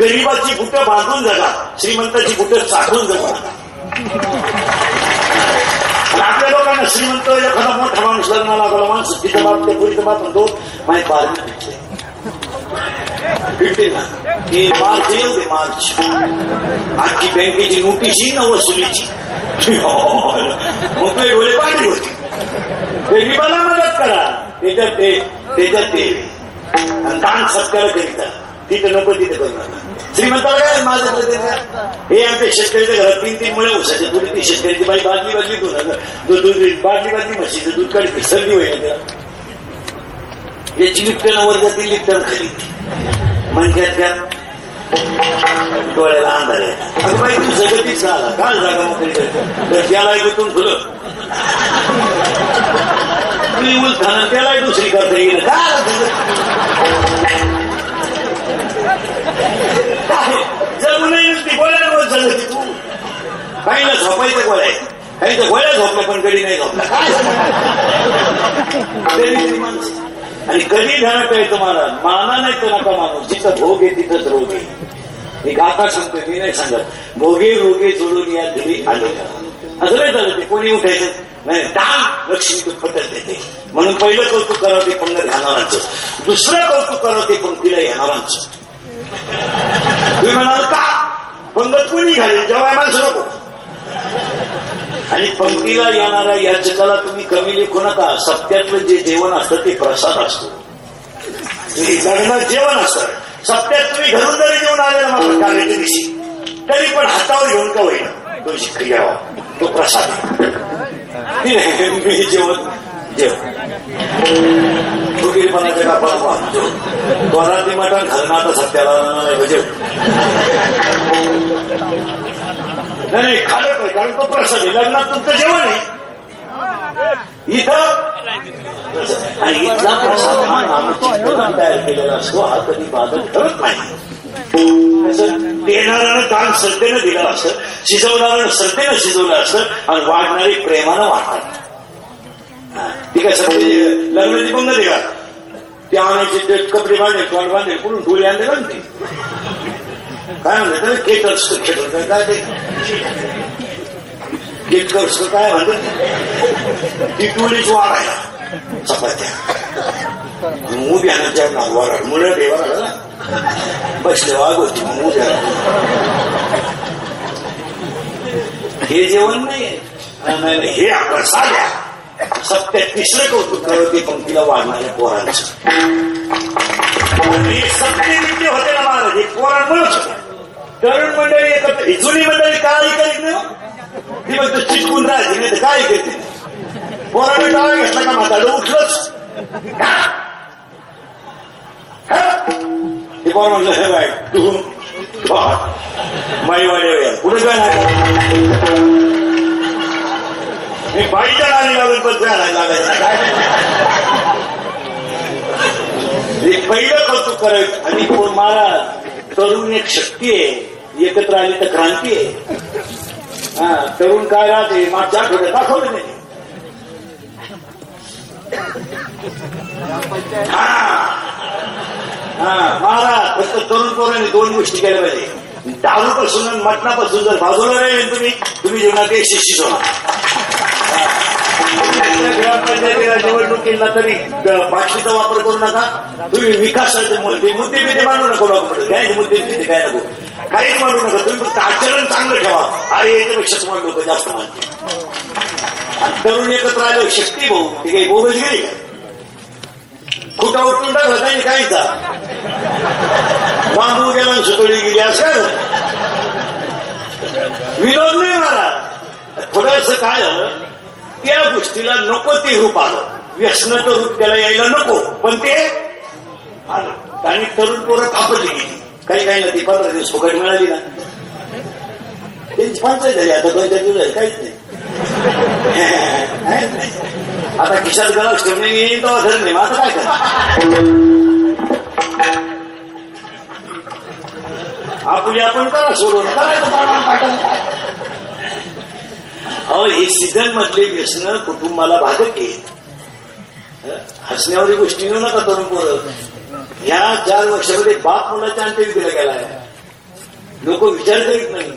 गरीबाची बुटं बांधून जगा श्रीमंताची बुटं चाटून जगा आपल्या लोकांना श्रीमंत एखादा मोठा माणूस लग्नाला लागला माणूस तिथं बाप ते पुरीचं बाप म्हणतो माझी बारमी भेटले भेटते ना? की मार्च येऊ दे मार्च आजची बँकेची नोटीसही न वसुलीची. मग डोळे पाणी होते. गरीबाला मदत करा. त्याच्यात ते त्याच्यात ते दान सत्कार करीता तिथं नको तिथं करणार नका श्रीमंताला काय माझं हे आमच्या शेतकऱ्याच्या घरात तीन तीन मुळे उसाच्या पुढे ती शेतकऱ्याची बाई बादली बादली दूध दूध बादली बादली म्हशीचं दूध काढते सर्दी होईल त्याला याची लिप्टन वर जातील लिप्टन खाली. म्हणतात त्या डोळ्याला अंधार आहे. अगं बाई तू जगतीच झाला. काल जागा मोकळी तर त्याला ऐकून फुलं तुम्ही उलथाना त्याला दुसरी करता येईल. का काहीला झोपायचं गोळ्या आहे काही तर गोळ्या झोपल्या पण कधी नाही झोपला काय आणि कधी ध्यानात आहे तुम्हाला माना नाही तर नका माणूस जिथं भोग आहे तिथंच रोग आहे मी गाता सांगतोय मी नाही सांगत भोगे रोगे जोडून या घरी आले असं नाही झालं ते कोणी उठायचं नाही दान लक्ष्मी तू पटत देते म्हणून पहिलं कौतुक करावं ते पंग घालणारांचं दुसरं कौतुक करावं ते पंक्तीला येणारांचं तुम्ही म्हणाल का पंगत कोणी घालेल जेव्हा माणसं नको आणि पंक्तीला येणाऱ्या याचकाला तुम्ही कमी लेखू नका. सत्यातलं जे जेवण असतं ते प्रसाद असतो. लग्नात जेवण असतं. सत्यात तुम्ही घरून जरी जेवण आलेला मात्र कार्याच्या दिवशी तरी पण हातावर घेऊन का होईना? तो शिकरी घ्यावा तो प्रसाद. मी जेवण जेवण. फुकीरपणाच्या कापाला पाहतो वराती मटण घालणार सत्याला नाही नाही नाही खाल्लं पाहिजे कारण तो प्रसाद आहे लग्नात तुमचं जेवण आहे. इथं? आणि इथला प्रसाद हा नामाची तयार केलेला असतो हा कधी बाधक ठरत नाही. देणाऱ्यानं दान श्रद्धेनं दिलं असतं शिजवणाऱ्यानं श्रद्धेनं शिजवलं असतं आणि वाढणारी प्रेमानं वाढतात. ती आहे सगळे लग्नाची पंगत आहे का ते आणायचे ते कपडे बांधले कॉल बांधले कुठून डोळे आणले ना ते काय म्हणतात खेटर खेटर काय ते? केटर्स काय म्हणतात ती वाढायला चपात्या उभी त्या वाढ मुलं देवा बसले वाघ होती मग हे जेवण नाही. हे आपण साध्या. सत्य तिसरं कौतुक करत ते पंक्तीला वाढणाऱ्या म्हणजे पोरांचं. सत्य होते ना महाराज. हे पोरांमुळेच तरुण मंडळी एकत्र जुनी मंडळी काय करीत नाही हो. ती फक्त चिटकून राहायची नाही तर काय करते पोराने टाळ घेतला का म्हाताडं उठलंच. हे पोर म्हणलं हे बाय तू माईवाडे कुठे काय मी बाईच्या नाणी लागून पण जायला लागायचं. पहिलं कौतुक करायचं आणि कोण महाराज तरुण एक शक्ती आहे. एकत्र आली तर क्रांती आहे. हा तरुण काय राहते? मागच्या आठवड्यात दाखवलं नाही. हा. महाराज फक्त तरुण पोरांनी दोन गोष्टी केल्या पाहिजे. दारूपासून आणि मटणापासून जर बाजूला राहिले तुम्ही तुम्ही जीवनात एक शिक्षित होणार निवडणुकीला तरी भाषेचा वापर करू नका. तुम्ही विकासाचे मुद्दे मुद्दे मी मांडू नको डॉक्टर काय मुद्दे बिद्दे काय नको. काहीच मांडू नका. तुम्ही फक्त आचरण चांगलं ठेवा. अरे याच्यापेक्षाच तुम्हाला लोक जास्त मानते तरुण एकत्र आले शक्ती भाऊ. ती काही बोगस गेली का? खुटा उठून टाकला काही काहीचा बांबू गेला सुतळी गेली असं विरोध नाही मला थोडस काय झालं? त्या गोष्टीला नको ते हो रूप आलं व्यसनाचं रूप त्याला यायला नको पण ते आलं आणि तरुण पोरं कापडली गेली. काही काही ना ती पंधरा दिवस फुकट मिळाली ना. त्यांची पंचायत झाली आता दोन चार दिवस काहीच नाही. आता खिशात गरज ठेवणे येईल तो धर नाही आता काय कर आपली आपण करा सोडून. करायचं अहो हे सीझन मधले व्यसन कुटुंबाला भागत आहे. हसण्यावर गोष्टी घेऊ नका तरुण पोरं. ह्या चार वर्षामध्ये बाप मुलाच्या अंत्यविधीला गेला लोक विचार करीत नाही.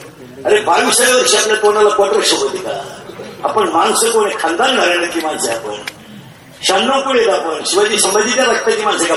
अरे बावीसाव्या वर्षी आपल्या कोणाला पटर शोधते का? आपण माणसं कोण आहे? खानदान घराण्याची माणसं आपण. शहाण्णव कोण आहेत आपण. शिवाजी संभाजीच्या रक्ताची माणसं का